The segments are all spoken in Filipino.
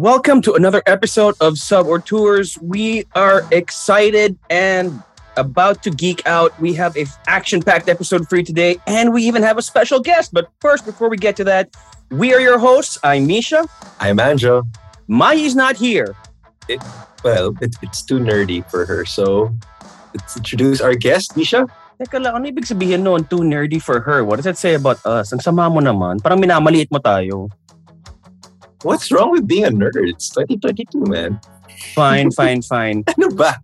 Welcome to another episode of Sub or Tours. We are excited and about to geek out. We have a action-packed episode for you today, and we even have a special guest. But first, before we get to that, we are your hosts. I'm Misha. I'm Anjo. Mayi's not here. It, well, it, it's too nerdy for her, so let's introduce our guest, Misha. Teka lang, ano ibig sabihin noon, too nerdy for her? What does that say about us? Ang sama mo naman. Parang minamaliit mo tayo. What's wrong with being a nerd? It's 2022, man. Fine, fine, fine. Ano ba?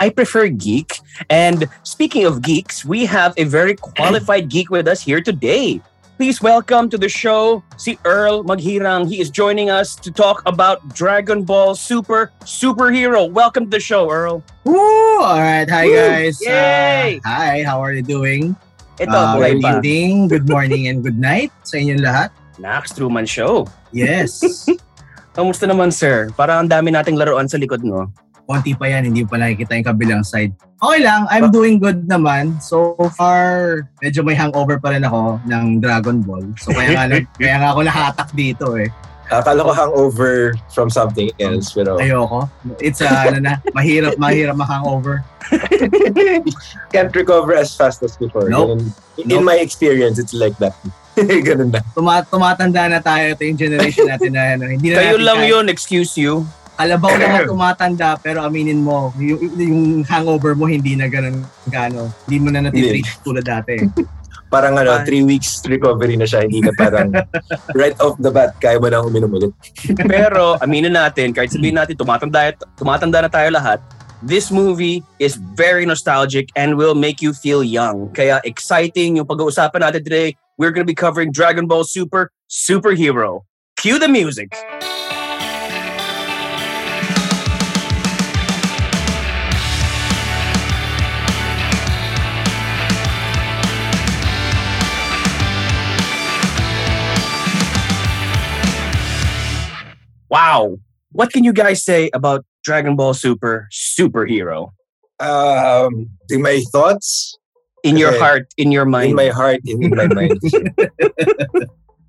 I prefer geek. And speaking of geeks, we have a very qualified geek with us here today. Please welcome to the show si Earl Maghirang. He is joining us to talk about Dragon Ball Super Superhero. Welcome to the show, Earl. Woo! All right, hi Woo! guys. Uh, Yay! hi, how are you doing? Ito, Uh, good evening, good morning, and good night sa inyong lahat. Nax Truman Show. Yes. Kamusta naman, sir? Parang ang dami nating laruan sa likod mo. Konti pa yan, hindi pa nakikita yung kabilang side. Okay lang, I'm doing good naman. So far, medyo may hangover pa rin ako ng Dragon Ball. So kaya nga, lang- kaya nga ako nakatak dito eh. Akala ko hangover from something else, pero Ayoko. It's a, ano na, mahirap, mahirap ma-hangover. can't recover as fast as before. Nope. Ganun. In Nope. my experience, it's like that. Ganun na. Tuma- tumatanda na tayo, ito yung generation natin na ano, hindi na Kayo natin lang kaya- yun, excuse you. Kalabaw na tumatanda pero aminin mo, yung, yung hangover mo hindi na ganun gano. Hindi mo na natitreat tulad dati. Parang ano, Fine. three weeks recovery na siya. Hindi na parang right off the bat, kaya mo na uminom ulit. Pero aminin natin, kahit sabihin natin tumatanda, tumatanda na tayo lahat, this movie is very nostalgic and will make you feel young. Kaya exciting yung pag-uusapan natin today. We're gonna be covering Dragon Ball Super Superhero. Cue the music. Wow. What can you guys say about Dragon Ball Super Superhero? Um, my thoughts, In your heart, in your mind. in my heart, in, in my mind.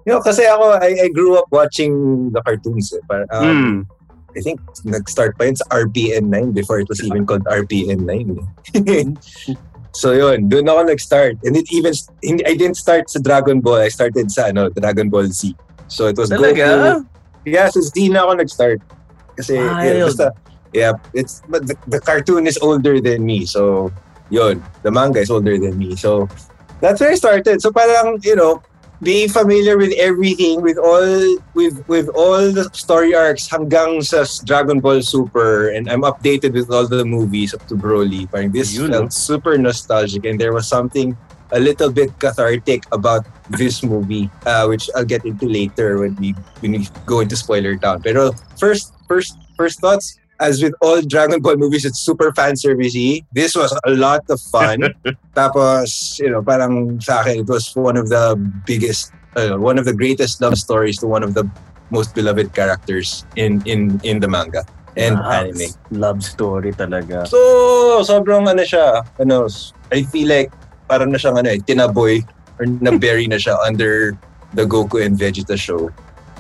you know, kasi ako, I, I grew up watching the cartoons. Eh. Um, Mm. I think nag-start pa yun sa RPN 9 before it was even called RPN 9. eh. so yun, doon ako nag-start. And it even, I didn't start sa Dragon Ball. I started sa ano, Dragon Ball Z. So it was Talaga? Goku. Yeah, sa Z na ako nag-start. Kasi, yeah, basta, yeah, it's, but the, the cartoon is older than me. So, yun, the manga is older than me. So, that's where I started. So parang, you know, being familiar with everything, with all with with all the story arcs hanggang sa Dragon Ball Super, and I'm updated with all the movies up to Broly. Parang this Yun, felt super nostalgic, and there was something a little bit cathartic about this movie, uh, which I'll get into later when we when we go into spoiler town. Pero first, first, first thoughts. As with all Dragon Ball movies, it's super fan servicey. This was a lot of fun. Tapos, you know, parang sa akin, it was one of the biggest, uh, one of the greatest love stories to one of the most beloved characters in in in the manga and Ah, anime. Love story talaga. So, sobrang ano siya, ano, I feel like parang na siyang ano eh, tinaboy or na-bury na siya under the Goku and Vegeta show.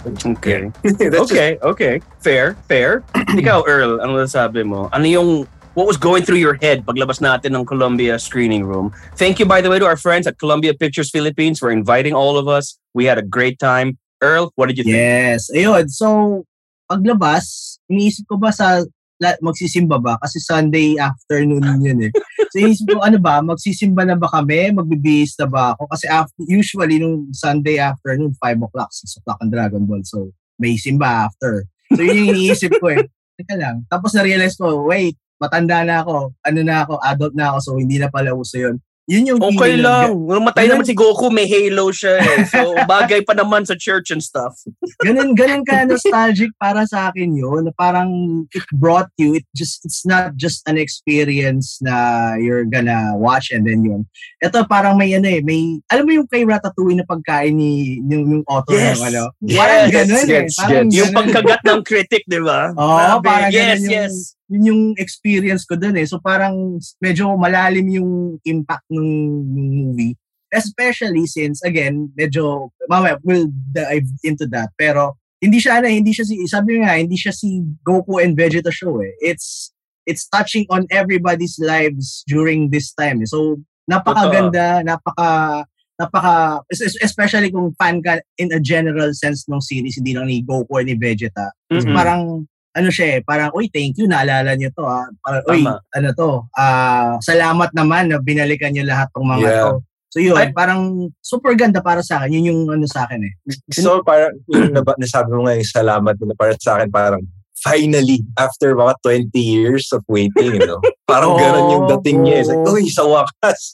Okay. That's just- okay, okay. Fair, fair. Ikaw, Earl, ano sabi mo? Ano yung what was going through your head paglabas natin ng Columbia screening room? Thank you, by the way, to our friends at Columbia Pictures Philippines for inviting all of us. We had a great time. Earl, what did you think? Yes. Ayun. So, paglabas, iniisip ko ba sa la- magsisimba ba? Kasi Sunday afternoon yun eh. So, iniisip ko, ano ba? Magsisimba na ba kami? Magbibihis na ba ako? Kasi after, usually, nung Sunday afternoon, 5 o'clock, 6 o'clock ang Dragon Ball. So, may simba after. So, yun yung iniisip ko eh. Teka lang. Tapos na-realize ko, wait, matanda na ako. Ano na ako, adult na ako. So, hindi na pala uso yun. Yun yung Okay lang. Nung matay Ganun- naman si Goku, may halo siya eh. So, bagay pa naman sa church and stuff. ganun ganun ka nostalgic para sa akin yun na parang it brought you it just it's not just an experience na you're gonna watch and then yun ito parang may ano eh may alam mo yung kay Ratatouille na pagkain ni yung, yung author Yes. ng ano Yes. parang ganun eh Gets, parang. Yung ganun. pagkagat ng critic, di ba? Oo, Grabe. parang yes, ganun yung, yes. Yun yung experience ko dun eh. So parang medyo malalim yung impact ng, movie. Especially since, again, medyo, mamaya, we'll dive into that. Pero hindi siya na hindi siya si sabi nga hindi siya si Goku and Vegeta show eh. It's it's touching on everybody's lives during this time. eh. So napakaganda, napaka napaka es- especially kung fan ka in a general sense ng series hindi lang ni Goku or ni Vegeta. Mm-mm. Parang ano siya eh, parang, uy, thank you, naalala niyo to ah. Parang, uy, Tama. ano to, ah, salamat naman na binalikan niyo lahat ng mga Yeah. to. So yun, Ay- parang super ganda para sa akin. Yun yung ano sa akin eh. So, parang, yung nasabi mo nga yung salamat nila para sa akin, parang, finally, after mga 20 years of waiting, you know, parang Oo, ganun yung dating niya. It's like, uy, sa wakas.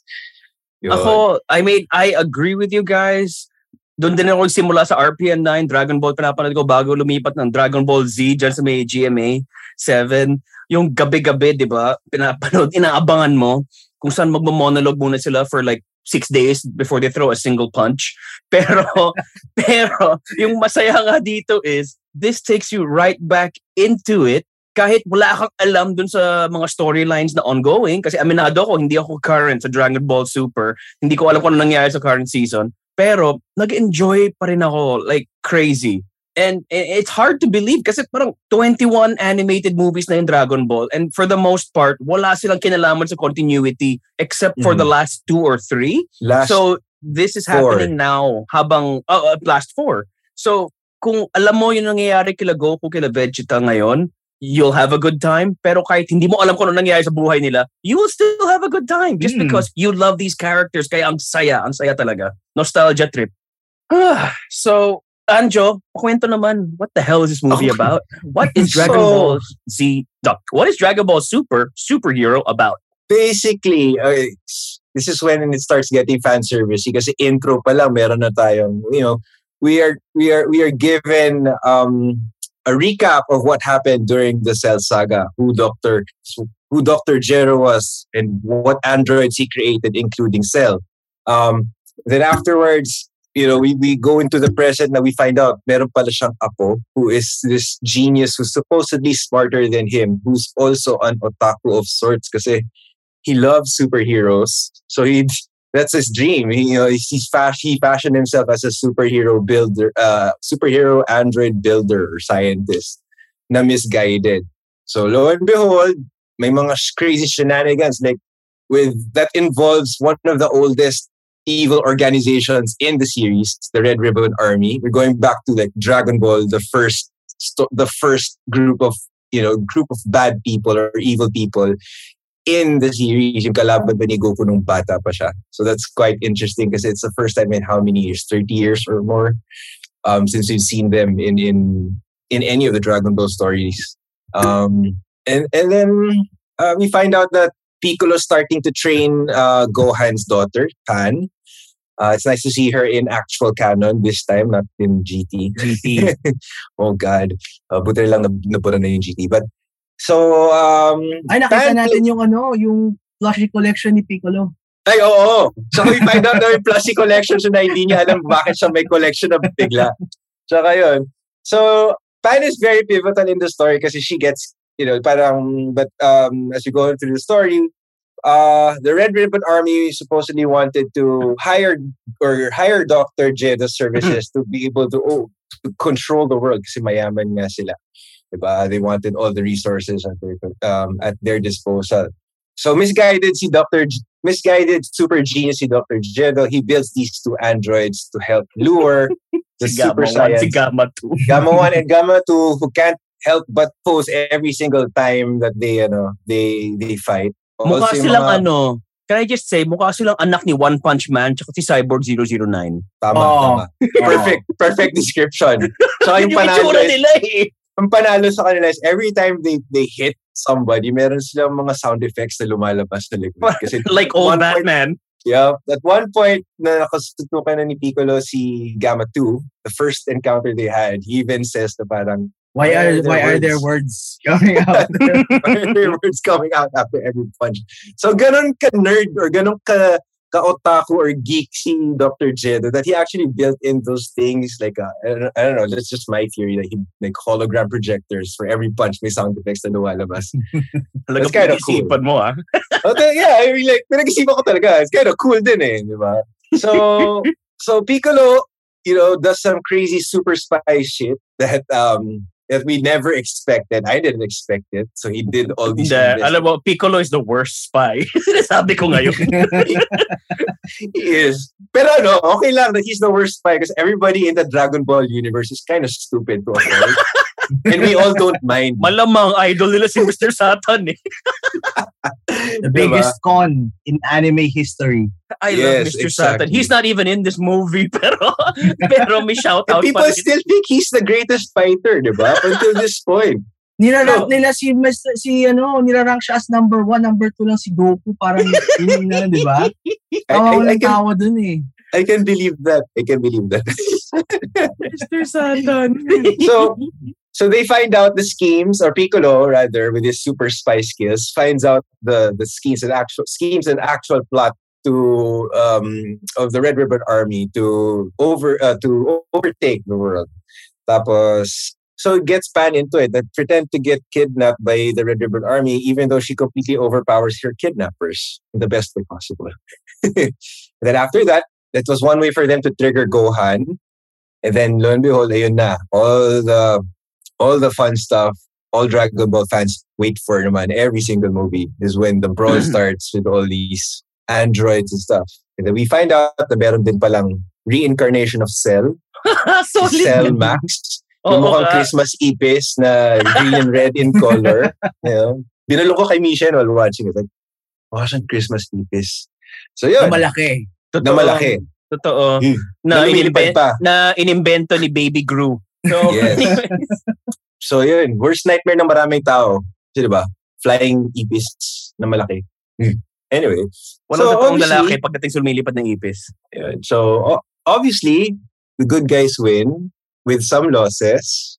Yun. Ako, I mean, I agree with you guys. Doon din ako simula sa RPN 9, Dragon Ball, pinapanood ko bago lumipat ng Dragon Ball Z dyan sa may GMA 7. Yung gabi-gabi, di ba? Pinapanood, inaabangan mo kung saan magmo-monologue muna sila for like six days before they throw a single punch. Pero, pero, yung masaya nga dito is, this takes you right back into it kahit wala kang alam dun sa mga storylines na ongoing, kasi aminado ako, hindi ako current sa Dragon Ball Super, hindi ko alam kung ano nangyayari sa current season, pero nag-enjoy pa rin ako like crazy. And i- it's hard to believe kasi parang 21 animated movies na yung Dragon Ball and for the most part, wala silang kinalaman sa continuity except for Mhm. the last two or three. Last, So this is four. happening now habang uh, last four. So kung alam mo yung nangyayari kila Goku, kila Vegeta ngayon, you'll have a good time. Pero kahit hindi mo alam kung ano nangyayari sa buhay nila, you will still have a good time just Mm. because you love these characters. Kaya ang saya, ang saya talaga. Nostalgia trip. Ah, so, Anjo, kwento naman, what the hell is this movie Okay. about? What is Dragon So- Ball Z? Duck? What is Dragon Ball Super superhero about? basically, uh, this is when it starts getting fan service kasi intro pa lang meron na tayong, you know, we are we are we are given um a recap of what happened during the Cell saga, who Doctor who Dr. Jero was and what androids he created including Cell. Um then afterwards, you know, we, we go into the present and we find out meron pala siyang apo who is this genius who's supposedly smarter than him, who's also an otaku of sorts kasi he loves superheroes. So he that's his dream. He, you know, he's fash, he fashioned himself as a superhero builder, uh, superhero android builder or scientist na misguided. So lo and behold, may mga crazy shenanigans like with that involves one of the oldest evil organizations in the series, the Red Ribbon Army. We're going back to like Dragon Ball, the first sto- the first group of you know group of bad people or evil people in the series, yung kalaban ba ni Goku nung bata pa siya. So that's quite interesting because it's the first time in how many years? 30 years or more um, since we've seen them in in in any of the Dragon Ball stories. Um, and and then uh, we find out that Piccolo's starting to train uh, Gohan's daughter, Pan. Uh, it's nice to see her in actual canon this time, not in GT. GT. oh God. Uh, buti lang na napura na yung GT. But, so, um, Ay, nakita natin yung ano, yung plushie collection ni Piccolo. Ay, oo. So we find out na may plushie collection siya na hindi niya alam bakit siya may collection na bigla. Tsaka yun. So, Pan is very pivotal in the story kasi she gets, you know, parang, but um, as you go through the story, uh, the Red Ribbon Army supposedly wanted to hire or hire Dr. Jed's services to be able to, oh, to control the world kasi mayaman nga sila. Diba? They wanted all the resources at their, um, at their disposal. So misguided si Dr. J- misguided super genius si Dr. Jedo. He builds these two androids to help lure the si super Gamma 1, science si Gamma 2. Gamma 1 and Gamma 2 who can't help but pose every single time that they ano they they fight. Mukha Also yung silang mga- ano, can I just say, mukha silang anak ni One Punch Man tsaka si Cyborg 009. Tama, Oo. tama. Perfect, perfect description. So Yun yung yung panalo is, nila eh. Ang panalo sa kanila is every time they they hit somebody, meron silang mga sound effects na lumalabas sa likod. Kasi Like old one point- Batman. Yeah. At one point, na nakasutukan na ni Piccolo si Gamma 2, the first encounter they had, he even says na parang, Why are why are there words coming out? why are there words coming out after every punch? So, ganun ka-nerd or ganun ka ka-otaku or geek si Dr. Jedo that he actually built in those things like, uh, I, don't, I don't know, that's just my theory that he like hologram projectors for every punch may sound effects na lumalabas. That's kinda pinag-isipan mo ah. okay, yeah, I mean, like, pinag-isipan ko talaga. It's kind of cool din eh, di ba? So, so Piccolo, you know, does some crazy super spy shit that um that we never expected. I didn't expect it. So he did all these Hindi, invest- alam mo, Piccolo is the worst spy. Sinasabi ko ngayon. He is. Pero ano, okay lang that he's the worst spy because everybody in the Dragon Ball universe is kind of stupid to avoid. and we all don't mind. Malamang idol nila si Mr. Satan eh. The Diba? biggest con in anime history. I Yes, love Mr. Satan. exactly. He's not even in this movie pero pero may shout out people pa rin. still think he's the greatest fighter, di ba? Until this point. Nilarank No. nila si Mr. si ano, nilarank siya as number one, number two lang si Goku. Parang yun na, di ba? I, Tawa I, I, can, tawa dun eh. I can believe that. I can believe that. Mr. Satan. so, so they find out the schemes, or Piccolo rather, with his super spy skills, finds out the the schemes and actual schemes and actual plot to um of the Red Ribbon Army to over uh, to overtake the world. Tapos, so it gets Pan into it that pretend to get kidnapped by the Red Ribbon Army, even though she completely overpowers her kidnappers in the best way possible. then after that, that was one way for them to trigger Gohan. And then lo and behold, ayun na. All the all the fun stuff, all Dragon Ball fans wait for naman. Every single movie is when the brawl starts with all these androids and stuff. And then we find out na meron din palang reincarnation of Cell. Solid. Cell Max. Yung Oo mukhang nga. Christmas ipis na green and red in color. you know? Dinalo ko kay Misha while watching it. Like, mukha siyang Christmas ipis. So Na yun, malaki. Totoo. na malaki. Totoo. Hmm. Na, Lumilipad inimben- pa. na inimbento ni Baby Gru. So, Yes. So yun, worst nightmare ng maraming tao. Kasi diba, flying ipis na malaki. Hmm. Anyway, walang So, totoong obviously- lalaki pagdating sa lumilipad ng ipis. yun. so o- obviously, the good guys win with some losses.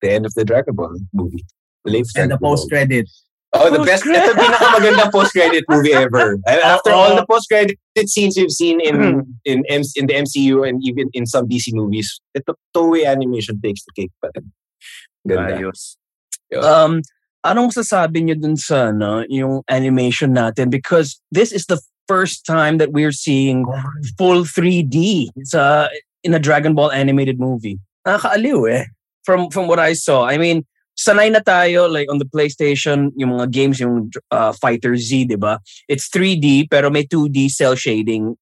The end of the Dragon Ball movie. The latest And the post-credit. Oh, the best. Ito pinakamagandang post-credit movie ever. After all the post-credit scenes we've seen in in in the MCU and even in some DC movies, ito Toei animation takes the cake pa rin. Ganda. Ayos. Um, anong sasabi niyo dun sa no, yung animation natin? Because this is the first time that we're seeing full 3D sa in a Dragon Ball animated movie. Nakakaaliw eh. From from what I saw. I mean, sanay na tayo like on the PlayStation, yung mga games, yung uh, Fighter Z, di ba? It's 3D pero may 2D cell shading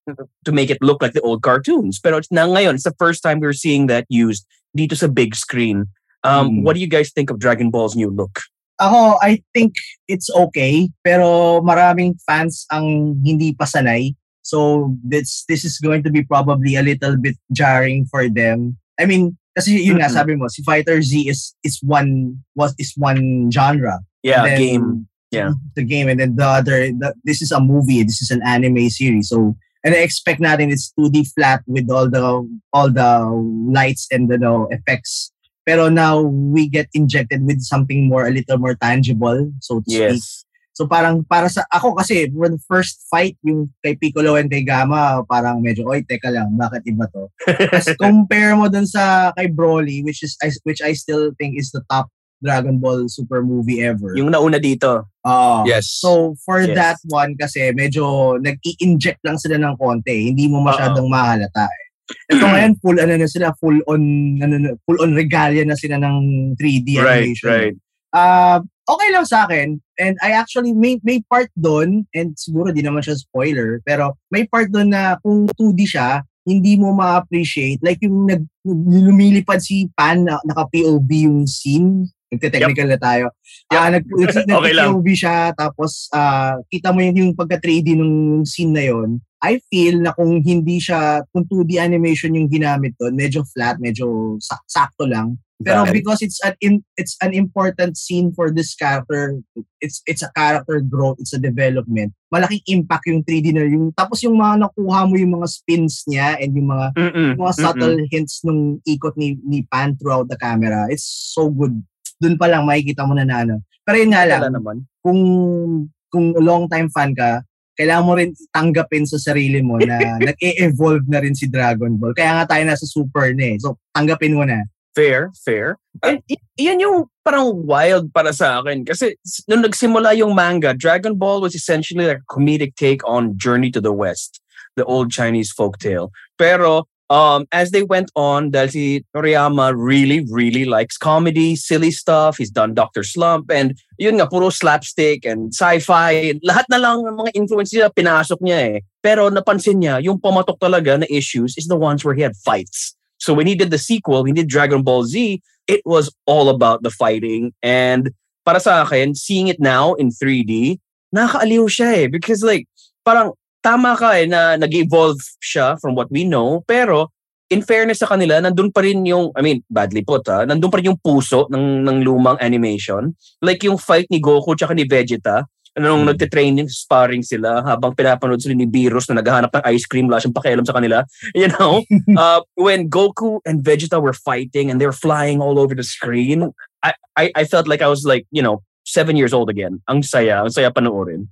to make it look like the old cartoons. Pero it's na ngayon, it's the first time we're seeing that used dito sa big screen. Um, Mm. What do you guys think of Dragon Ball's new look? Ako, I think it's okay. Pero maraming fans ang hindi pa sanay. So this this is going to be probably a little bit jarring for them. I mean, kasi yun nga Mhm. sabi mo, si Fighter Z is is one was is one genre. Yeah, Then game. Yeah. The game and then the other the, this is a movie, this is an anime series. So and I expect natin it's 2D flat with all the all the lights and the no, effects. Pero now we get injected with something more a little more tangible, so to speak. So parang para sa ako kasi the first fight yung kay Piccolo and kay Gamma parang medyo oy teka lang bakit iba to. As compare mo dun sa kay Broly which is I- which I still think is the top Dragon Ball super movie ever. yung nauna dito. Oo. Yes. So for Yes. that one kasi medyo nag-i-inject lang sila ng konti, hindi mo masyadong mahalata. Eh. Ito ngayon full ano na sila, full on ano na- full on regalia na sila ng 3D animation. Ah, okay lang sa akin. And I actually may may part doon and siguro di naman siya spoiler, pero may part doon na kung 2D siya, hindi mo ma-appreciate like yung nag lumilipad si Pan na naka-POV yung scene. Nagte-technical na tayo. Ah, nag, nag, Okay. POV siya tapos ah, kita mo yung, yung pagka 3D nung scene na yon. I feel na kung hindi siya kung 2D animation yung ginamit doon, medyo flat, medyo sak- sakto lang. Pero Valid. because it's an in, it's an important scene for this character, it's it's a character growth, it's a development. Malaking impact yung 3D na yung tapos yung mga nakuha mo yung mga spins niya and yung mga Mm-mm. mga subtle hints nung ikot ni ni Pan throughout the camera. It's so good. Doon pa lang makikita mo na na ano. Pero yun nga lang, naman. kung kung long time fan ka, kailangan mo rin tanggapin sa sarili mo na nag-e-evolve na rin si Dragon Ball. Kaya nga tayo nasa super na eh. So, tanggapin mo na. Fair, fair. And y- yan yung parang wild para sa akin. Kasi nung nagsimula yung manga, Dragon Ball was essentially like a comedic take on Journey to the West, the old Chinese folktale. Pero um, as they went on, dahil si Toriyama really, really likes comedy, silly stuff. He's done Dr. Slump and yun nga, puro slapstick and sci-fi. Lahat na lang ng mga influence niya, pinasok niya eh. Pero napansin niya, yung pumatok talaga na issues is the ones where he had fights. So when he did the sequel, he did Dragon Ball Z, it was all about the fighting. And para sa akin, seeing it now in 3D, nakakaaliw siya eh. Because like, parang tama ka eh na nag-evolve siya from what we know, pero in fairness sa kanila, nandun pa rin yung, I mean, badly put ha, nandun pa rin yung puso ng, ng lumang animation. Like yung fight ni Goku tsaka ni Vegeta, nung hmm. nagte-training, sparring sila habang pinapanood sila ni Beerus na naghahanap ng ice cream, wala siyang pakialam sa kanila. You know, uh, when Goku and Vegeta were fighting and they were flying all over the screen, I, I, I felt like I was like, you know, seven years old again. Ang saya, ang saya panoorin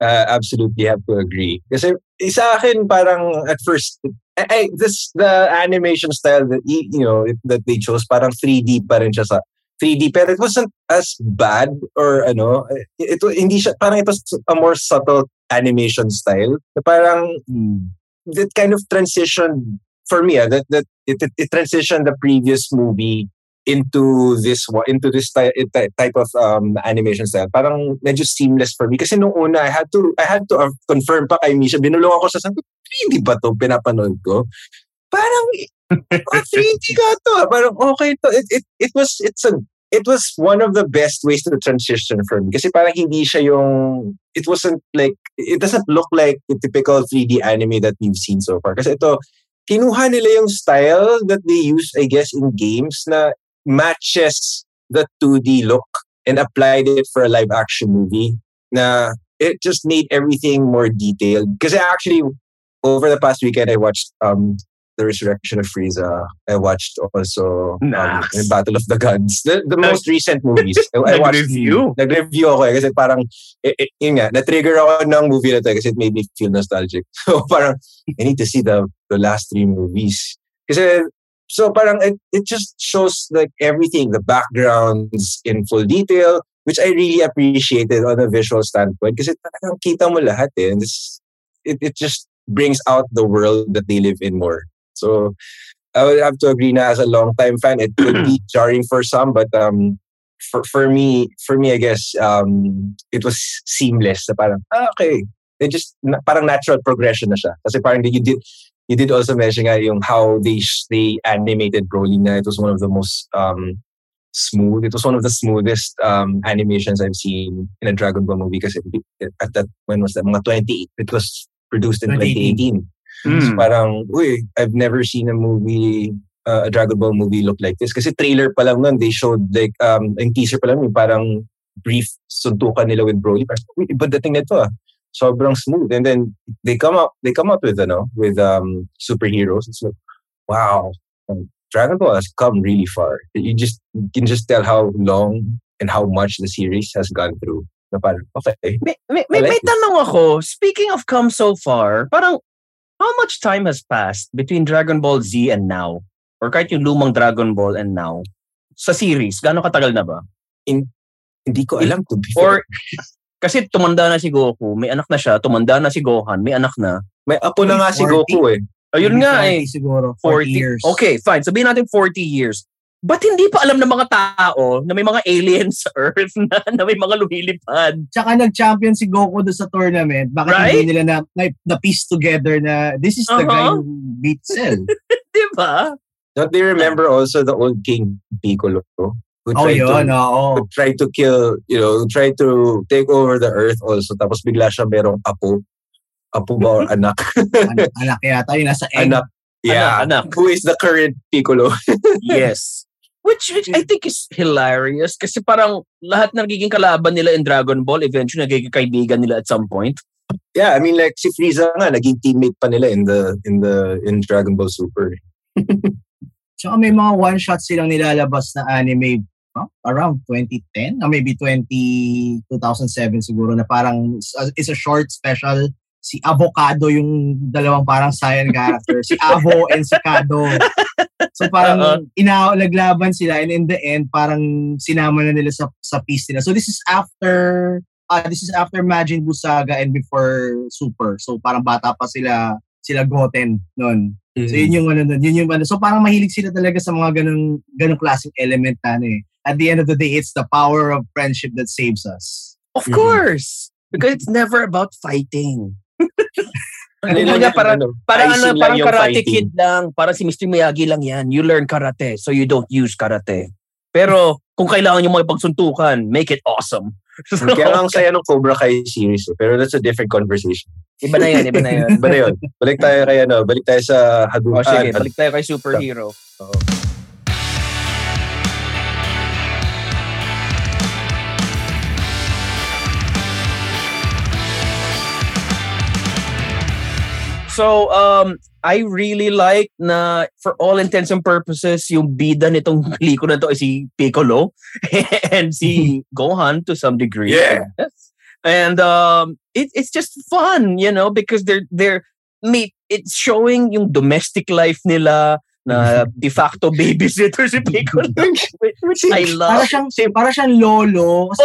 uh, absolutely have to agree. Kasi sa akin parang at first I, I, this the animation style that you know that they chose parang 3D pa rin siya sa 3D pero it wasn't as bad or ano it, it hindi siya parang it was a more subtle animation style. Na parang hmm, that kind of transition for me uh, that that it, it, it transitioned the previous movie into this into this type, type of um, animation style. Parang medyo seamless for me. Kasi nung una I had to I had to uh, confirm pa kay Misha. Binulungan ko sa sabi 3D ba to? Pinapanood ko. Parang oh, 3D ka to. Ah. parang okay to. It, it, it was it's a it was one of the best ways to transition for me. Kasi parang hindi siya yung it wasn't like it doesn't look like the typical 3D anime that we've seen so far. Kasi ito kinuha nila yung style that they use I guess in games na matches the 2D look and applied it for a live action movie na it just made everything more detailed. Because actually over the past weekend I watched um the Resurrection of Frieza. I watched also um, Battle of the Gods. The, the most recent movies. I, I watched review. Nag-review ako eh, kasi parang it, it, yun nga, na-trigger ako ng movie na to kasi it made me feel nostalgic. So parang I need to see the the last three movies. Kasi So parang it, it just shows like everything, the backgrounds in full detail, which I really appreciated on a visual standpoint kasi parang kita mo lahat eh. And this, it, it just brings out the world that they live in more. So I would have to agree na as a long time fan, it could be jarring for some, but um, for for me, for me, I guess um, it was seamless. So parang ah, okay, it just parang natural progression na siya. Kasi parang you did you did also mention nga yung how they they animated Broly na it was one of the most um, smooth. It was one of the smoothest um, animations I've seen in a Dragon Ball movie because at that when was that mga 20 it was produced in 2018. Mm. So parang uy, I've never seen a movie uh, a Dragon Ball movie look like this kasi trailer pa lang nun they showed like um yung teaser pa lang yung parang brief suntukan nila with Broly. Parang, uy, iba dating nito ah sobrang smooth. And then they come up they come up with know with um superheroes. It's like wow, um, Dragon Ball has come really far. You just you can just tell how long and how much the series has gone through. Na parang, okay. May, may, may, like may tanong ako, speaking of come so far, parang how much time has passed between Dragon Ball Z and now? Or kahit yung lumang Dragon Ball and now? Sa series, gaano katagal na ba? In, hindi ko alam to be Or kasi tumanda na si Goku, may anak na siya, tumanda na si Gohan, may anak na. May apo na nga si Goku eh. Ayun nga eh. Siguro, 40, 40 years. Okay, fine. Sabihin natin 40 years. Ba't hindi pa alam ng mga tao na may mga aliens sa Earth na, na may mga lumilipad? Tsaka nag-champion si Goku doon sa tournament. Bakit right? hindi nila na, na, na piece together na this is the uh-huh. guy who beat Cell? diba? Don't they remember also the old King Piccolo? who oh, tried yun, to oh. who tried to kill, you know, who tried to take over the earth also. Tapos bigla siya merong apo. Apo ba or anak? anak, anak yata, yung nasa egg. Anak. Yeah. Anak, anak. Who is the current Piccolo? yes. Which, which I think is hilarious kasi parang lahat ng nagiging kalaban nila in Dragon Ball eventually nagiging kaibigan nila at some point. Yeah, I mean like si Frieza nga naging teammate pa nila in the in the in Dragon Ball Super. Tsaka may mga one shot silang nilalabas na anime huh? around 2010 or maybe 20 2007 siguro na parang it's a short special si Avocado yung dalawang parang science character si Avo and si Kado so parang uh-huh. ina naglaban sila and in the end parang sinama na nila sa sa piece nila so this is after uh, this is after Majin Buu Saga and before Super so parang bata pa sila sila Goten noon So yun yung ano nun, yun yung ano. So parang mahilig sila talaga sa mga ganung ganung klaseng element na ano eh. At the end of the day, it's the power of friendship that saves us. Of Mhm. course. Because it's never about fighting. Ano Kumbaga, lang, parang- ano, Parang icing ano, parang karate fighting. kid lang. Parang si Mr. Miyagi lang yan. You learn karate, so you don't use karate. Pero kung kailangan nyo makipagsuntukan, make it awesome. So, Kaya ang saya ng Cobra Kai series eh. Pero that's a different conversation. iba na yan, iba na yan. Iba na yun. Balik tayo kay ano, balik tayo sa Hadouken. O sige, Ah, balik tayo kay superhero. So, um, I really like na for all intents and purposes, yung bida nitong pelikula na to ay si Piccolo and si Gohan to some degree. Yeah. And um, it, it's just fun, you know, because they're they're me it's showing yung domestic life nila na de facto babysitter si Piccolo which, which I Para love. siyang, para siyang lolo. Kasi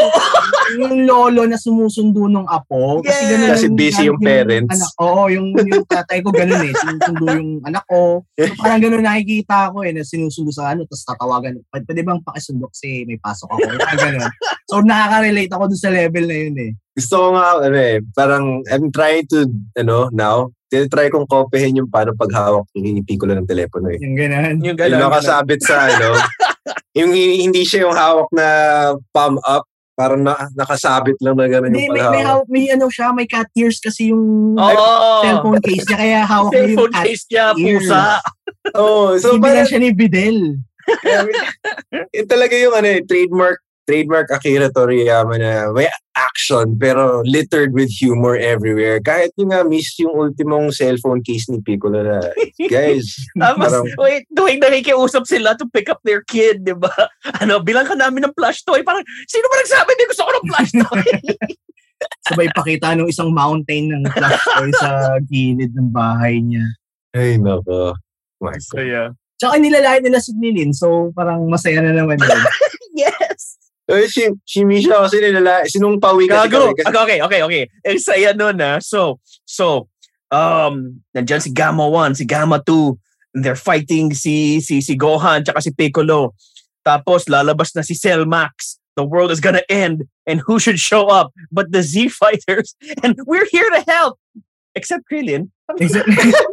yung lolo na sumusundo nung apo. Kasi Yes. ganun Kasi busy yung parents. Anak, oo, yung, yung tatay ko ganun eh. Sinusundo yung anak ko. So, parang ganun nakikita ko eh, na sinusundo sa ano, tapos tatawagan. Pwede, pwede bang pakisundo kasi may pasok ako. Parang ganun. So, nakaka-relate ako dun sa level na yun eh. Gusto ko nga, ano eh, parang I'm trying to, ano, now, try kong kopihin yung paano paghawak ni Piccolo ng telepono eh. Yung ganun. Yung Yung ganun, ganun. nakasabit sa ano, yung hi- hindi siya yung hawak na palm up, parang na, nakasabit lang na gano'n yung may, may, paghawak. haw- may ano siya, may cat ears kasi yung Oo. cellphone case niya. Kaya hawak niya yung Cellphone cat case niya, ears. pusa. Oo, so Hindi parang, lang siya ni Bidel. yun talaga yung ano eh, trademark trademark Akira Toriyama na may action pero littered with humor everywhere. Kahit yung nga miss yung ultimong cellphone case ni Piccolo na, guys, Tapos, parang, wait, tuwing nakikiusap sila to pick up their kid, di ba? Ano, bilang ka namin ng plush toy. Parang, sino ba nagsabi? Hindi gusto ko ng plush toy. Sabay pakita nung isang mountain ng flash toy sa gilid ng bahay niya. ay nako. My God. so, yeah. Tsaka nilalait nila si Nilin, so parang masaya na naman yun. Eh, si, si Misha kasi nilala, sinumpawi kasi Gago! kami. Kasi, Okay, okay, okay. Eh, saya nun ah. So, so, um, nandyan si Gamma 1, si Gamma 2, and they're fighting si, si, si Gohan, tsaka si Piccolo. Tapos, lalabas na si Cell Max. The world is gonna end. And who should show up but the Z Fighters? And we're here to help. Except Krillin.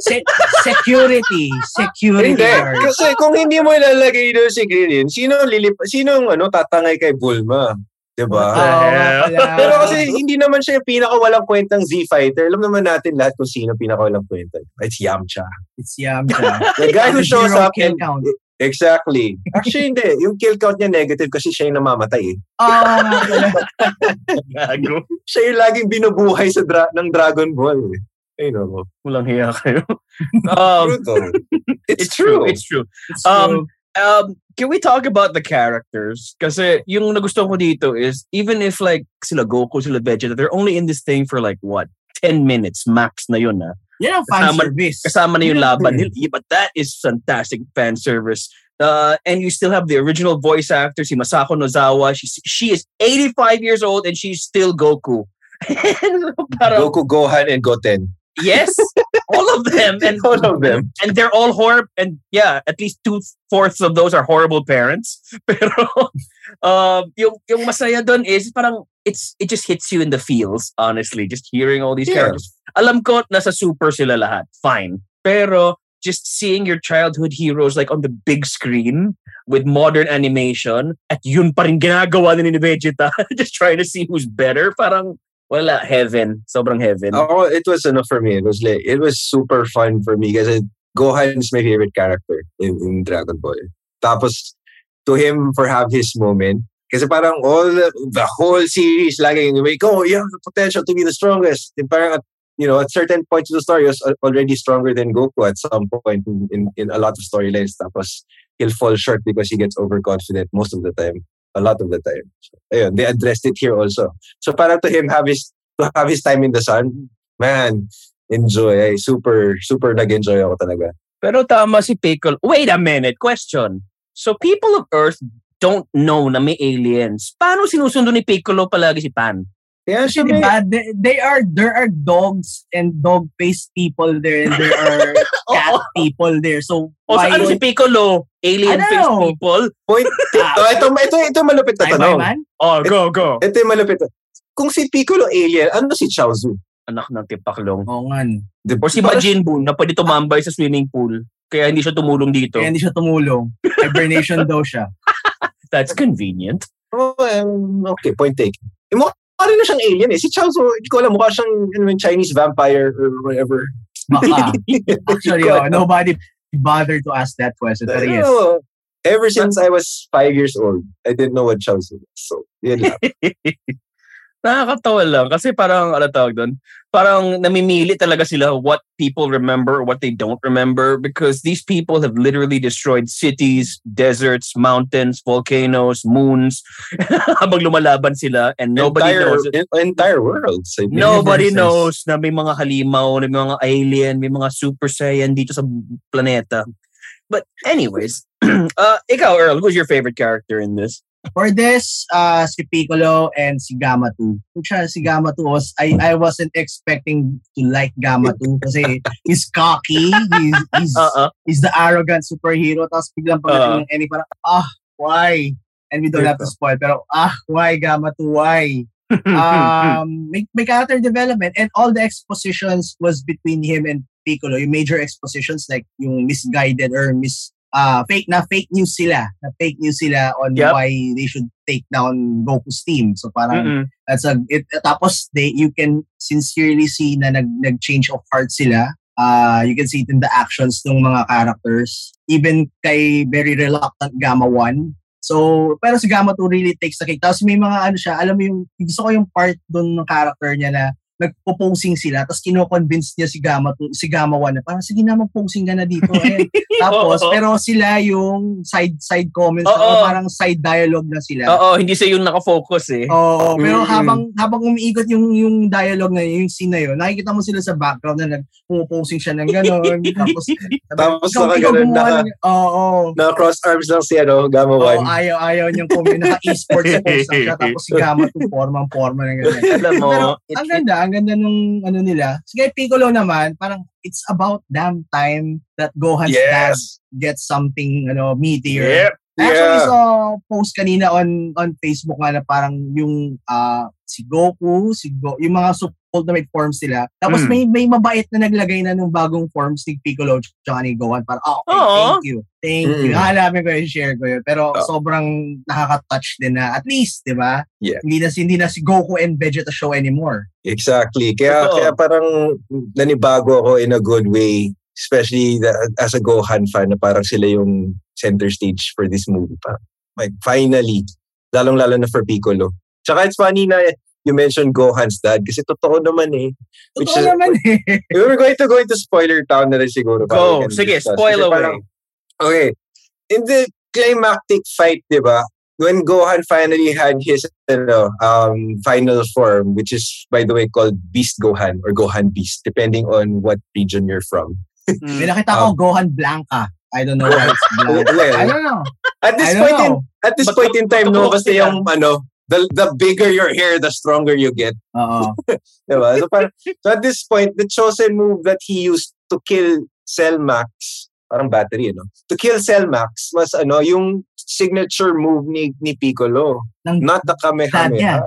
Se- security. Security hindi. guard. Kasi kung hindi mo ilalagay doon si Krillin, sino lilip, sino ano, tatangay kay Bulma? Diba? nga hell? pala. Pero kasi hindi naman siya yung pinakawalang kwentang Z-Fighter. Alam naman natin lahat kung sino pinakawalang kwenta. It's Yamcha. It's Yamcha. The guy who shows up and. Exactly. Actually, hindi. Yung kill count niya negative kasi siya yung namamatay eh. Ah. Gago. Siya yung laging binubuhay sa dra- ng Dragon Ball eh. Ay, no. Walang hiya kayo. um, True to. it's true. It's true. It's Um, true. um, can we talk about the characters? Kasi yung nagustuhan ko dito is even if like sila Goku, sila Vegeta, they're only in this thing for like what? 10 minutes max na yun na. Yan ang fan kasama- service. Kasama na yung Yeah. laban nila. Yeah, but that is fantastic fan service. Uh, and you still have the original voice actor, si Masako Nozawa. She, she is 85 years old and she's still Goku. Parang, Goku, Gohan, and Goten. yes, all of them. And All of them. and they're all horrible. And yeah, at least two fourths of those are horrible parents. Pero um, yung yung masaya doon is parang it's it just hits you in the feels. Honestly, just hearing all these Yeah. characters. Alam ko nasa super sila lahat, fine. Pero just seeing your childhood heroes like on the big screen with modern animation at yun pa rin ginagawa ni Vegeta just trying to see who's better parang wala heaven sobrang heaven oh it was enough for me. It was like, it was super fun for me because Gohan is my favorite character in, in Dragon Ball. Tapos, to him for have his moment, kasi parang all the, whole series, laging, like, oh, you have the potential to be the strongest. And parang, at, you know, at certain points of the story, was al- already stronger than Goku at some point in, in, in a lot of storylines. Tapos, he'll fall short because he gets overconfident most of the time. A lot of the time. So, ayun, they addressed it here also. So parang to him have his to have his time in the sun, man, enjoy. Ay, super, super nag-enjoy ako talaga. Pero tama si Piccolo. Wait a minute, question. So people of Earth don't know na may aliens. Paano sinusundo ni Piccolo palagi si Pan? Siya Kasi may, diba, they, they are, there are dogs and dog-faced people there and there are cat people there. So, O sa ano si Piccolo? Alien face people? point, ito, ito, ito, ito malupit na tanong. Oh, go, go. Ito yung malupit. Kung si Piccolo alien, ano si Chaozu? Anak ng tipaklong. Oo nga. no. Di- Or si Majin Buu na pwede tumambay sa swimming pool. Kaya hindi siya tumulong dito. Kaya hindi siya tumulong. Hibernation daw siya. That's convenient. Oh, um, okay, point taken. Eh, mukha rin na siyang alien eh. Si Chaozu, hindi ko alam, mukha siyang Chinese vampire or whatever. Baka. Actually, oh, nobody bothered to ask that question. Pero yes. Ever since I was five years old, I didn't know what Chaozu was. So, yun lang. Nakakatawa lang kasi parang ano tawag doon, parang namimili talaga sila what people remember what they don't remember because these people have literally destroyed cities, deserts, mountains, volcanoes, moons habang lumalaban sila and nobody entire, knows. en- entire worlds. I mean, Nobody universes. knows na may mga halimaw, may mga alien, may mga super saiyan dito sa planeta. But anyways, uh, ikaw Earl, who's your favorite character in this? For this, uh, si Piccolo and si Gamma 2. Kung siya si Gamma 2 was, I, I wasn't expecting to like Gamma 2 kasi he's cocky, he's, he's, Uh-uh. he's the arrogant superhero. Tapos biglang pagdating ng Annie, parang, ah, why? And we don't have to spoil, pero ah, why Gamma 2, why? um, may, may character development and all the expositions was between him and Piccolo. Yung major expositions like yung misguided or mis uh, fake na fake news sila. Na fake news sila on Yep. why they should take down Goku's team. So parang Mm-mm. that's a it, tapos they you can sincerely see na nag nag-change of heart sila. Uh, you can see it in the actions ng mga characters. Even kay very reluctant Gamma 1. So, pero si Gamma 2 really takes the cake. Tapos may mga ano siya, alam mo yung, gusto ko yung part doon ng character niya na nagpo-posing sila, tapos kino-convince niya si Gamma 2, si Gamma 1 na parang sige na mag-posing ka na dito. Ayan. Tapos, Oo. pero sila yung side side comments, Oo. na, parang side dialogue na sila. Oo, hindi siya yung nakafocus eh. Oo, pero Mm-mm. habang habang umiikot yung yung dialogue na yun, yung scene na yun, nakikita mo sila sa background na nagpo-posing siya ng gano'n. tapos, Tapos ikaw- ikaw nakaganon, gumawa naka- ng- Oo. Na cross arms lang si ano, Gamma Oo, 1. ayaw, ayaw niyang comment. Naka-esports pose siya. Tapos si Gamma 2, formang-forma ng gano'n. Alam mo, Pero ang ganda, ang ganda nung ano nila. Si kay Piccolo naman, parang it's about damn time that Gohan's dad Yes. gets something ano meteor. Yep. I actually Yeah. saw post kanina on on Facebook nga na parang yung ah, si Goku, si Go, yung mga sup- ultimate forms nila. Tapos Mm. may may mabait na naglagay na nung bagong forms ni Piccolo ni Gohan. Parang, oh, okay, Oo. thank you. Thank you. Mm. Hanapin ko yung share ko yun. Pero Oh. sobrang nakaka-touch din na at least, di ba? Yeah. Hindi na, hindi na si Goku and Vegeta show anymore. Exactly. Kaya, Totoo. kaya parang nanibago ako in a good way. Especially the, as a Gohan fan na parang sila yung center stage for this movie. Parang, like, finally. Lalong-lalo na for Piccolo. Tsaka it's funny na you mentioned Gohan's dad kasi totoo naman eh. Which Totoo is- naman eh. We're going to go into spoiler town na rin siguro. Go. Sige, discuss. spoil Kasi away. parang- okay. In the climactic fight, di ba? When Gohan finally had his ano, um, final form, which is, by the way, called Beast Gohan or Gohan Beast, depending on what region you're from. Mm. May nakita ko Gohan Blanca. I don't know why it's Well, Blanca. I don't know. at this point in know. at this But point in time, no, totoo kasi kasi yung ano, the, the bigger your hair, the stronger you get. Oo. Diba? So, parang, so at this point, the chosen move that he used to kill Cell Max, parang battery, ano? To kill Cell Max was ano, yung signature move ni, ni Piccolo. Ng Not the Dad niya. Kamehameha.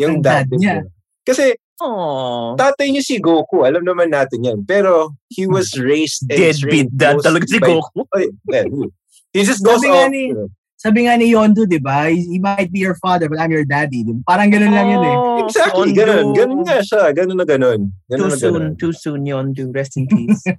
Yung Ng dad dad niya. niya. Kasi Aw. tatay niya si Goku, alam naman natin yan. Pero he was raised and Deadbeat trained dad talaga si by- Goku. Oh, yeah. He just goes Sabi off. ni- you know. Sabi nga ni Yondu, di ba? He might be your father, but I'm your daddy. Di ba? Parang ganun lang yun eh. Oh, Exactly, Yondu. ganun. Ganun nga siya. Ganun na ganun. Ganun Too na soon, ganun. too soon, Yondu. Rest in peace.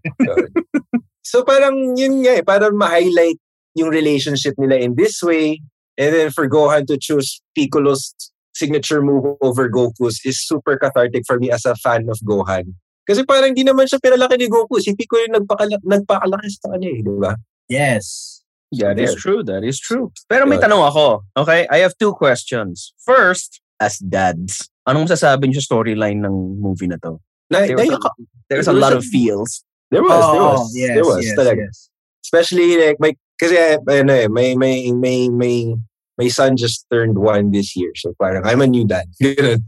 So parang yun nga eh, parang ma-highlight yung relationship nila in this way. And then for Gohan to choose Piccolo's signature move over Goku's is super cathartic for me as a fan of Gohan. Kasi parang di naman siya pinalaki ni Goku. Si Piccolo yung nagpakala, nagpakalaki sa kanya eh, di ba? Yes. That is there. true. That is true. Pero may tanong ako. Okay? I have two questions. First, as dads, anong masasabi niyo sa storyline ng movie na to? Na, There was naiyak a, ako. there's a was lot of feels. There was, there was. Oh, yes, there was, yes, talaga. yes. Especially like, may, kasi ano eh, may, may, may, may, my son just turned one this year. So parang, I'm a new dad.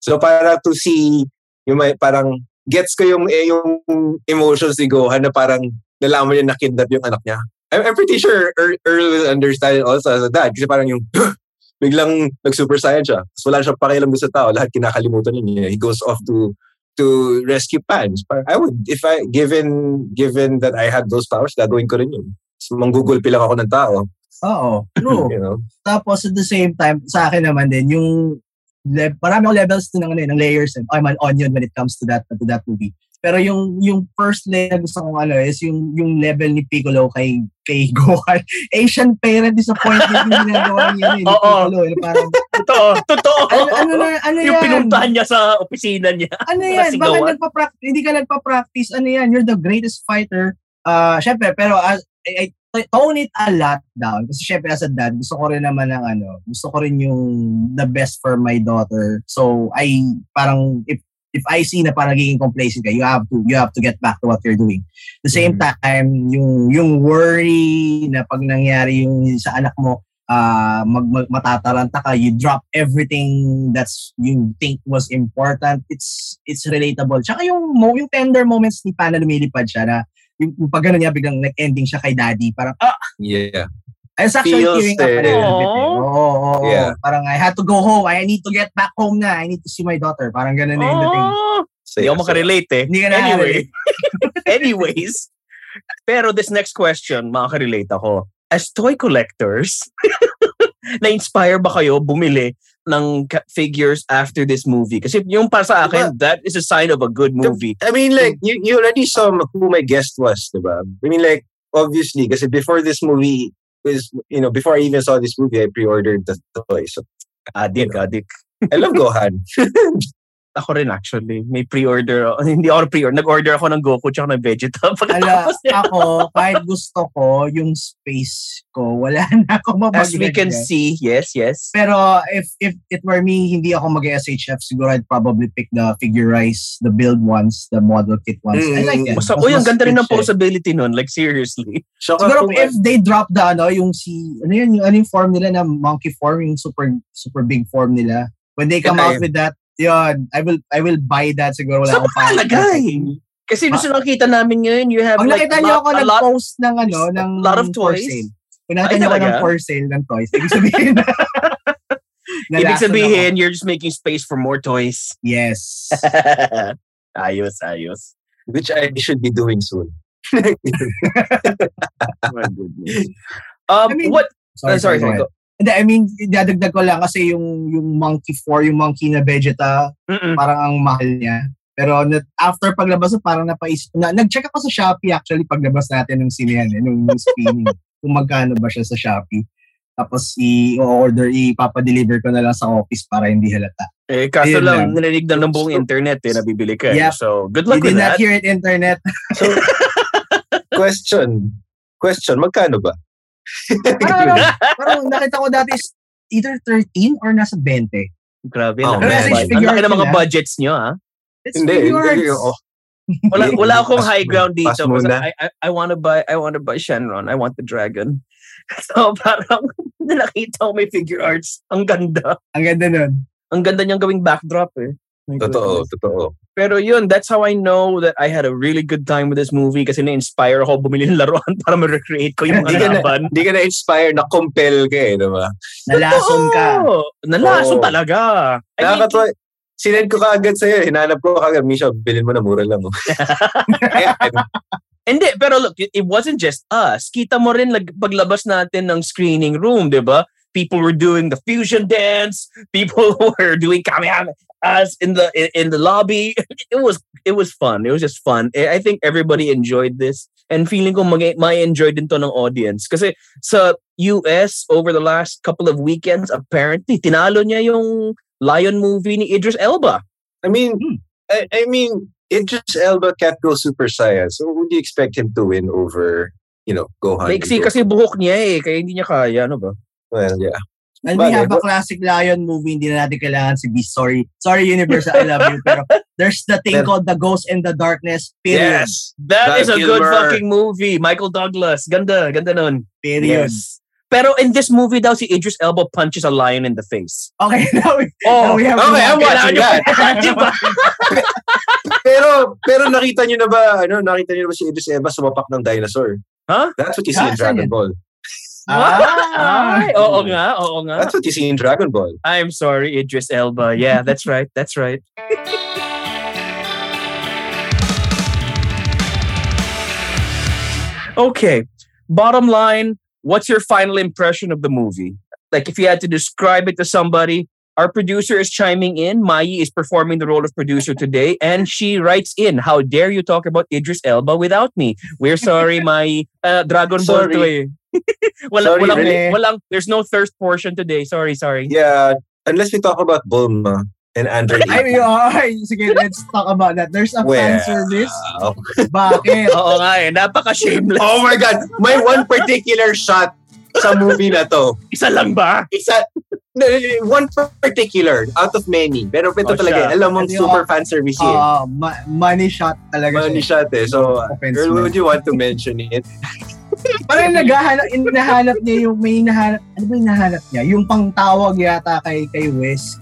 So para to see yung may, parang gets ko yung eh, yung emotions ni Gohan na parang nalaman niya na kidnap yung anak niya. I'm, I'm pretty sure Earl, Earl will understand it also as a dad kasi parang yung biglang nag-super saiyan siya. Tapos wala siyang pakialam sa tao. Lahat kinakalimutan niya. He goes off to to rescue Pans. I would, if I, given given that I had those powers, gagawin ko rin yun. So, manggugulpi lang ako ng tao. Oo, true. You know? Tapos at the same time, sa akin naman din, yung le- marami akong levels din ng, ano, eh, ng layers. And I'm an onion when it comes to that to that movie. Pero yung yung first na gusto kong ano is yung yung level ni Piccolo kay kay Gohan. Asian parent disappointment yung ginagawa niya eh, ni Oo. Piccolo. Eh, parang, Totoo, totoo. ano, ano, na, ano yung yan? pinuntahan niya sa opisina niya. Ano yan? Bakit nagpa-practice? Hindi ka nagpa-practice. Ano yan? You're the greatest fighter. Uh, syempre, pero as, I, I tone it a lot down. Kasi syempre as a dad, gusto ko rin naman ng ano, gusto ko rin yung the best for my daughter. So, I parang, if if I see na parang nagiging complacent ka, you have to you have to get back to what you're doing. The same Mhm. time, yung yung worry na pag nangyari yung sa anak mo, ah mag, mag matataranta ka, you drop everything that's you think was important. It's it's relatable. Tsaka yung mo yung tender moments ni Pana lumilipad siya na yung, yung pag gano'n niya biglang nag-ending siya kay daddy. Parang, ah, Yeah. I was actually Feels tearing up a little bit. Eh. Oo, oo, oo. Yeah. Parang I had to go home. I need to get back home na. I need to see my daughter. Parang gano'n na yung dating. Oh, So, hindi ako makarelate eh. Hindi ka na Anyway. Anyways. Pero this next question, makakarelate ako. As toy collectors, na-inspire ba kayo bumili ng figures after this movie? Kasi yung para sa akin, that is a sign of a good movie. I mean, like, you, you already saw who my guest was, diba? I mean, like, obviously, kasi before this movie was, you know, before I even saw this movie, I pre-ordered the toy. So, Adik, adik. I love Gohan. Ako rin actually. May pre-order. ako. Hindi ako pre-order. Nag-order ako ng Goku tsaka ng Vegeta. Ala, ako, kahit gusto ko, yung space ko, wala na ako As we can see, yes, yes. Pero if if it were me, hindi ako mag-SHF. Siguro I'd probably pick the figurize, the build ones, the model kit ones. I like it. So, Mas- uy, ang ganda rin ng posability nun. Like, seriously. Saka Siguro kung- if they drop the ano, yung si ano yun, yung ano yung form nila na monkey form, yung super super big form nila. When they come out with that, yun, I will I will buy that siguro wala Saan akong pa nalagay? Kasi gusto nakita namin ngayon, you have Pag like nakita niyo lot- ako nag-post ng ano, ng lot of toys. sale. Kung nakita niyo ako ng for sale ng toys, ibig sabihin na Ibig sabihin, you're just making space for more toys. Yes. ayos, ayos. which I should be doing soon. My goodness. Um, I mean- what? sorry, sorry, sorry, sorry. Hindi, I mean, dadagdag ko lang kasi yung yung monkey 4, yung monkey na Vegeta, Mm-mm. parang ang mahal niya. Pero na, after paglabas, parang napaisip, na, nag-check ako sa Shopee actually paglabas natin ng sinehan, eh, nung, screening, kung magkano ba siya sa Shopee. Tapos i-order, ipapadeliver ko na lang sa office para hindi halata. Eh, kaso Ayun lang, lang. narinig ng buong internet eh, nabibili ka. eh. Yep. So, good You luck did with not that. hear it, internet. So, question. Question, magkano ba? parang, ano, parang nakita ko dati is either 13 or nasa 20. Grabe Oh, na. man. Ang laki ng mga budgets nyo, ha? It's Hindi, figure hindi, arts. oh, Wala, wala akong high ground dito. na. I, I, I wanna buy, I wanna buy Shenron. I want the dragon. So, parang, nakita ko may figure arts. Ang ganda. Ang ganda nun. Ang ganda niyang gawing backdrop, eh. My Totoo, goodness. totoo. Pero yun, that's how I know that I had a really good time with this movie kasi na-inspire ako bumili ng laruan para ma-recreate ko yung Hindi mga laban. Hindi ka na-inspire, na-compel ka eh, diba? Nalason ka. Nalason Oo. talaga. I mean, Nakakatawa. Sinend ko kaagad sa'yo. Hinanap ko kaagad. Misha, bilhin mo na mura lang. Oh. Ayan. Hindi, pero look, it, it wasn't just us. Kita mo rin lag, paglabas natin ng screening room, di ba? People were doing the fusion dance. People were doing kamehameha us in the in, in the lobby. It was it was fun. It was just fun. I think everybody enjoyed this. And feeling ko mag may enjoy din to ng audience. Kasi sa US, over the last couple of weekends, apparently, tinalo niya yung Lion movie ni Idris Elba. I mean, Hmm. I, I mean, Idris Elba can't go Super Saiyan. So, would you expect him to win over, you know, Gohan? Like, si, kasi buhok niya eh, kaya hindi niya kaya, ano ba? Well, yeah. And we have a classic Lion movie, hindi na natin kailangan si Beast. Sorry. Sorry, Universal, I love you. Pero there's the thing called The Ghost in the Darkness. Period. That Val is a good Kilmer. fucking movie. Michael Douglas. Ganda, ganda nun. Period. Yes. Pero in this movie daw, si Idris Elba punches a lion in the face. Okay, now we, Oh, now we have okay, I'm watching that. pero pero nakita niyo na ba ano nakita niyo na ba si Idris Elba sumapak ng dinosaur? Huh? That's what you see Ah, in Dragon yan? Ball. Ah. Oo nga, oo nga. That's what you see in Dragon Ball. I'm sorry, Idris Elba. Yeah, that's right. That's right. okay. Bottom line, what's your final impression of the movie? Like, if you had to describe it to somebody, our producer is chiming in. Mai is performing the role of producer today, and she writes in, "How dare you talk about Idris Elba without me? We're sorry, Mai. Uh, Dragon Ball Sorry. to eh. walang, Sorry, walang, really? walang, there's no thirst portion today. Sorry, sorry. Yeah, unless we talk about Bulma and Andre. Ay, ay, sige, let's talk about that. There's a fan Well, service. Oh. Bakit? Oo nga eh, napaka-shameless. oh my God! May one particular shot sa movie na to. Isa lang ba? Isa, no, one particular out of many. Pero ito Oh, talaga, siya. alam mong yung- super fan service yun. Ah, ma- money shot talaga Money siya. shot eh. So, girl, would you want to mention it? Parang naghahanap, hinahanap niya yung may hinahanap, ano ba hinahanap niya? Yung pangtawag yata kay, kay Wes.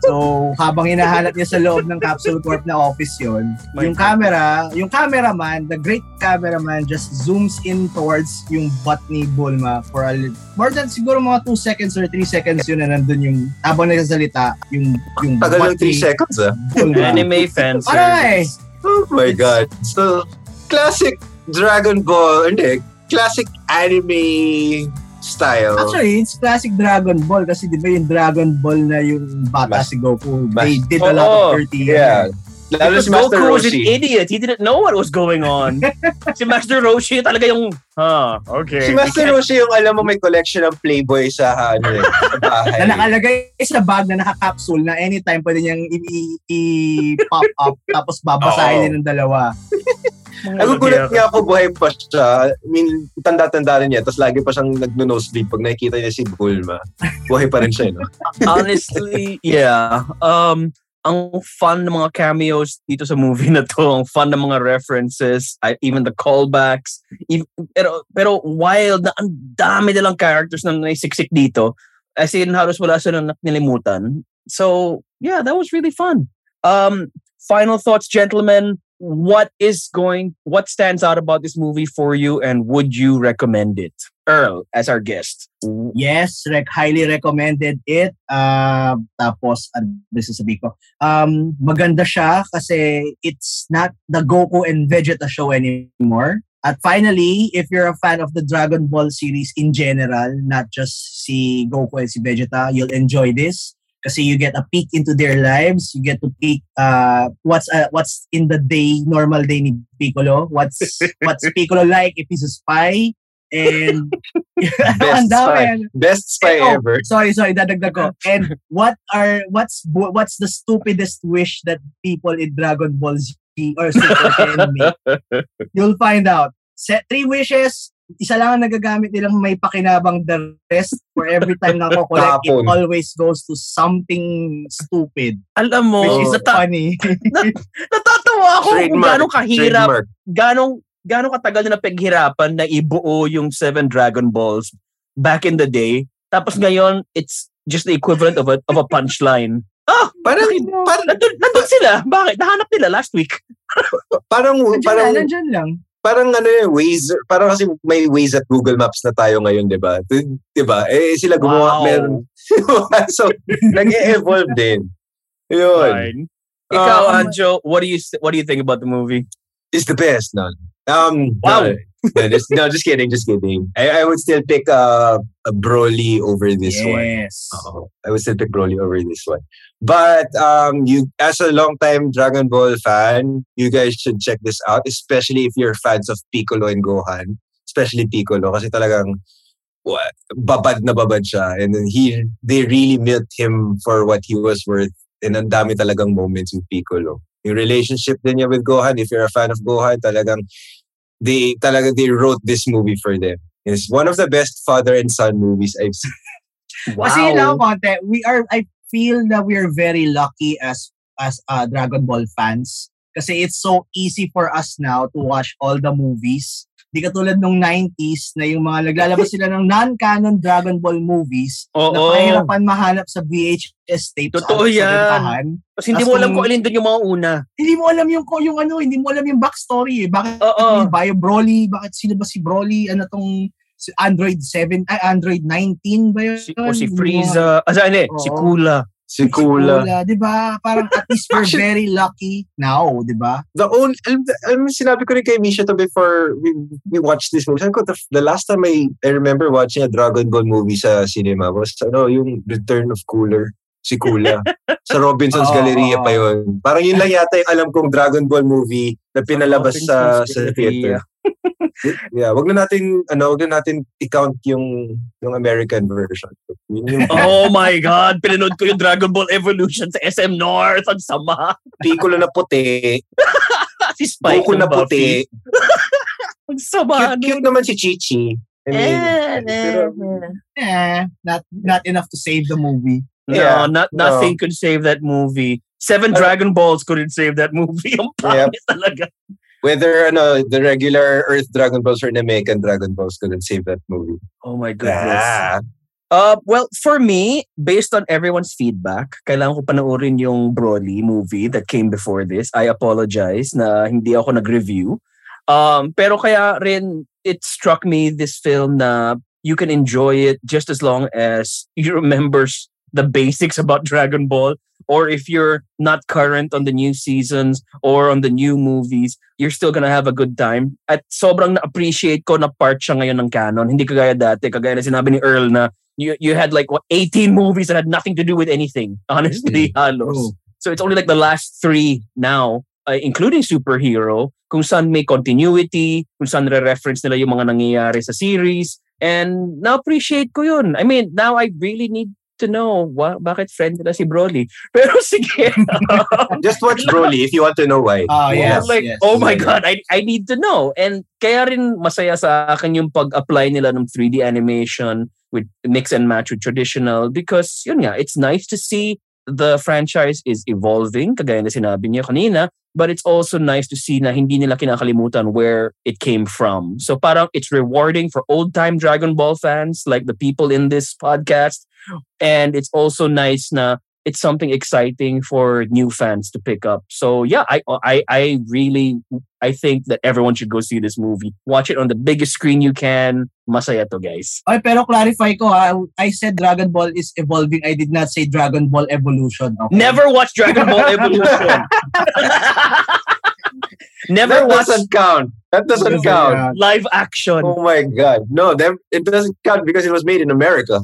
So, habang hinahanap niya sa loob ng Capsule Corp na office yon yung camera, yung cameraman, the great cameraman just zooms in towards yung butt ni Bulma for a more than siguro mga 2 seconds or 3 seconds yun na nandun yung habang nagsasalita, yung, yung Tagal butt ng 3 ni seconds ah. Bulma. Anime fans. Nga eh. Oh my God. So, classic Dragon Ball, hindi, classic anime style. Actually, it's classic Dragon Ball kasi di ba yung Dragon Ball na yung bata Mas- si Goku, mas- they did a lot of dirty. yeah. Lalo Because si Master Goku was an Roshi. idiot. He didn't know what was going on. si Master Roshi talaga yung, huh, okay. Si Master Roshi yung alam mo may collection ng Playboy sa ano eh, sa bahay. na nakalagay sa bag na naka-capsule na anytime pwede niyang i-pop up tapos babasahin Oo. niya ng dalawa. Nagugulat nga ako buhay pa siya. I mean, tanda-tanda rin niya. Tapos lagi pa siyang nagno-nosebleed pag nakikita niya si Bulma. Buhay pa rin siya, no? Honestly, yeah. Um, ang fun ng mga cameos dito sa movie na to, ang fun ng mga references, I, even the callbacks. Even, pero, pero wild na ang dami nilang characters na naisiksik dito. As in, halos wala silang nilimutan. So, yeah, that was really fun. Um, final thoughts, gentlemen. What is going, what stands out about this movie for you and would you recommend it? Earl, as our guest. Yes, rec highly recommended it. Uh, tapos, ano ba sasabihin ko? Um, maganda siya kasi it's not the Goku and Vegeta show anymore. At finally, if you're a fan of the Dragon Ball series in general, not just si Goku and si Vegeta, you'll enjoy this. Kasi you get a peek into their lives. You get to peek uh, what's uh, what's in the day, normal day ni Piccolo. What's what's Piccolo like if he's a spy. And Best spy. Best spy Oh, ever. Sorry, sorry, dadagdag ko. And what are what's what's the stupidest wish that people in Dragon Ball Z or Super can make? You'll find out. Set three wishes, isa lang ang nagagamit nilang may pakinabang the rest for every time na ako collect, it always goes to something stupid. Alam mo, Which is nata- funny. natatawa ako kung gano'ng kahirap, Trademark. gano'ng, gano'ng katagal na napaghirapan na ibuo yung Seven Dragon Balls back in the day. Tapos ngayon, it's just the equivalent of a, of a punchline. Ah! Parang, parang, Nandun, nandun sila. Bakit? Nahanap nila last week. parang, Nandiyan parang, lang, nandiyan lang. Parang ano yun, Waze, parang kasi may Waze at Google Maps na tayo ngayon, di ba? Di ba? Eh, sila gumawa, Wow. meron. so, nag-evolve din. Yun. Fine. Ikaw, Um, Anjo, what do you what do you think about the movie? It's the best, no? Um, Wow. No, no, just, no, just kidding, just kidding. I, I would still pick uh, a Broly over this one. yes. Oo. I would still pick Broly over this one. But um, you, as a long-time Dragon Ball fan, you guys should check this out, especially if you're fans of Piccolo and Gohan. Especially Piccolo, kasi talagang what, babad na babad siya. And then he, they really milked him for what he was worth. And ang dami talagang moments with Piccolo. Yung relationship din niya with Gohan, if you're a fan of Gohan, talagang they talaga they wrote this movie for them. It's one of the best father and son movies I've seen. Wow. Kasi lang konti, we are I feel that we are very lucky as as uh, Dragon Ball fans kasi it's so easy for us now to watch all the movies Di katulad nung 90s na yung mga naglalabas sila ng non-canon Dragon Ball movies Oo. na pahirapan mahanap sa VHS tapes. Totoo at sa yan. bentahan. Tapos hindi mo alam kung- alin doon yung mga una. Hindi mo alam yung, yung ano, hindi mo alam yung backstory. eh. Bakit Oo. yung Bio Broly? Bakit sino ba si Broly? Ano tong Android 7, ay Android 19 ba yun? Si, o si Yung mga- Frieza. Ah, saan eh? Si. Kula. Si Kula. Kula, di ba? Parang at least we're very lucky now, di ba? The only, alam, alam sinabi ko rin kay Misha to before we, we watched this movie. Sabi ko, the, the last time I, I remember watching a Dragon Ball movie sa cinema was ano, yung Return of Cooler. Si Kula. sa Robinson's Oo, Galleria pa yun. Parang yun lang yata yung alam kong Dragon Ball movie na pinalabas sa, sa Galleria. theater. Yeah, wag na natin ano, wag na natin i-count yung yung American version. Oh my God! Pinanood ko yung Dragon Ball Evolution sa SM North. Ang sama. Piccolo na puti, si Spike Goku na Buffy. puti. Ang sama. Cute, cute naman si Chichi. I mean, pero- Eh, not not enough to save the movie. No, Yeah, not, no. nothing could save that movie. Seven Ano- Dragon Balls couldn't save that movie. Ang Yep. talaga. Whether ano, the regular Earth Dragon Balls or the American Dragon Balls couldn't save that movie. Oh my goodness. Ah. Uh, well, for me, based on everyone's feedback, kailangan ko panoorin yung Broly movie that came before this. I apologize na hindi ako nag-review. Um, pero kaya rin, it struck me this film na you can enjoy it just as long as you remember the basics about Dragon Ball. Or if you're not current on the new seasons or on the new movies, you're still gonna have a good time. At sobrang na-appreciate ko na part siya ngayon ng canon. Hindi kagaya dati, kagaya na sinabi ni Earl na you you had like what 18 movies that had nothing to do with anything. Honestly, halos. True. So it's only like the last three now, uh, including superhero, kung saan may continuity, kung saan re-reference nila yung mga nangyayari sa series. And na-appreciate ko yun. I mean, now I really need to know wa- bakit friend nila si Broly. Pero sige. Just watch Broly if you want to know why. Oh, yes, like, yes. oh my yes. God, I, I need to know. And kaya rin masaya sa akin yung pag-apply nila ng 3D animation with mix and match with traditional because yun nga, it's nice to see the franchise is evolving, kagaya na sinabi niya kanina, but it's also nice to see na hindi nila kinakalimutan where it came from. So parang it's rewarding for old-time Dragon Ball fans like the people in this podcast. And it's also nice na it's something exciting for new fans to pick up. So yeah, I I I really I think that everyone should go see this movie. Watch it on the biggest screen you can. Masaya to, guys. Ay, pero clarify ko ha, I said Dragon Ball is evolving. I did not say Dragon Ball Evolution. Okay? Never watch Dragon Ball Evolution. Never That watch doesn't count. That doesn't Doesn't count. count. live action. Oh my God. No, that, it doesn't count because it was made in America.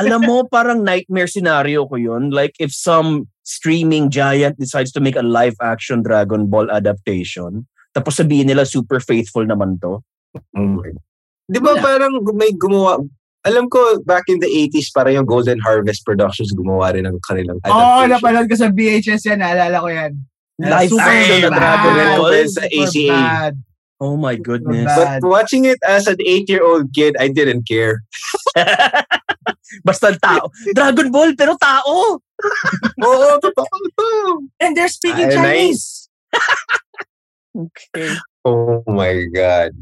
Alam mo, parang nightmare scenario ko yun. Like if some streaming giant decides to make a live action Dragon Ball adaptation, tapos sabihin nila super faithful naman to. My Di ba Wala. parang may gumawa, alam ko back in the 80s parang yung Golden Harvest Productions gumawa rin ng kanilang Oo, oh, napanood ko sa VHS yan. Naalala ko yan. Live Super action na bad. Dragon Ball. sa ACA. bad. Oh my goodness. But watching it as an eight-year-old kid, I didn't care. Basta tao. Dragon Ball, pero tao. Oo, totoo to. And they're speaking Ay, Chinese. Okay. Oh my God.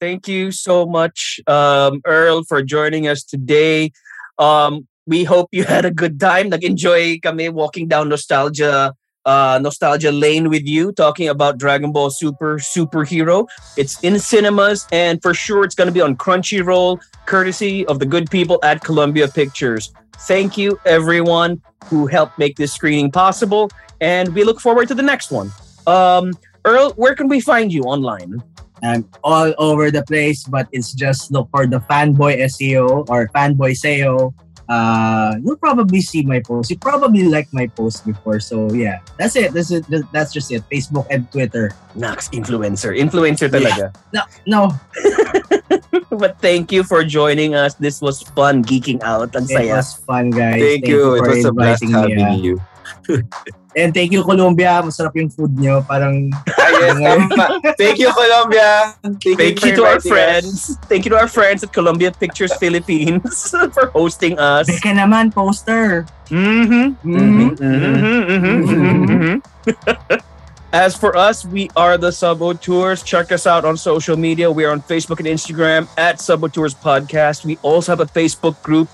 Thank you so much, um, Earl, for joining us today. Um, we hope you had a good time. Nag-enjoy kami walking down nostalgia uh, nostalgia lane with you, talking about Dragon Ball Super Superhero. It's in cinemas, and for sure it's going to be on Crunchyroll, courtesy of the good people at Columbia Pictures. Thank you, everyone who helped make this screening possible, and we look forward to the next one. Um, Earl, where can we find you online? I'm all over the place, but it's just look for the fanboy SEO or fanboy SEO. Uh, you'll probably see my post. You probably liked my post before, so yeah, that's it. That's it. That's just it. Facebook and Twitter. Nax, influencer. Influencer talaga. No, no, but thank you for joining us. This was fun geeking out. Ang it saya. was fun, guys. Thank, you. It for was a blast inviting me, having ah. you. And thank you, Colombia. Masarap yung food nyo. Parang, yes, tama. Thank you, Colombia. Thank, Thank for you to our inviting us. friends. Thank you to our friends at Columbia Pictures Philippines for hosting us. Beka naman, poster. Mm-hmm. Mhm. Mm-hmm. Mm-hmm. Mm-hmm. As for us, we are the Subo Tours. Check us out on social media. We are on Facebook and Instagram at Subo Tours Podcast. We also have a Facebook group,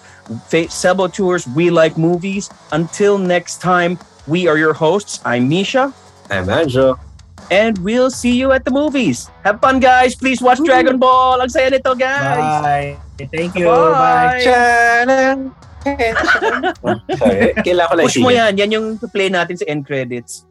Fa- Subo We Like Movies. Until next time, we are your hosts. I'm Misha, I'm Anjo. And we'll see you at the movies. Have fun, guys. Please watch Dragon Ball. Ang saya nito, guys. Bye. Thank you. Bye. Bye. Sorry, kailangan ko lang Push mo yan. Yan yung play natin sa end credits.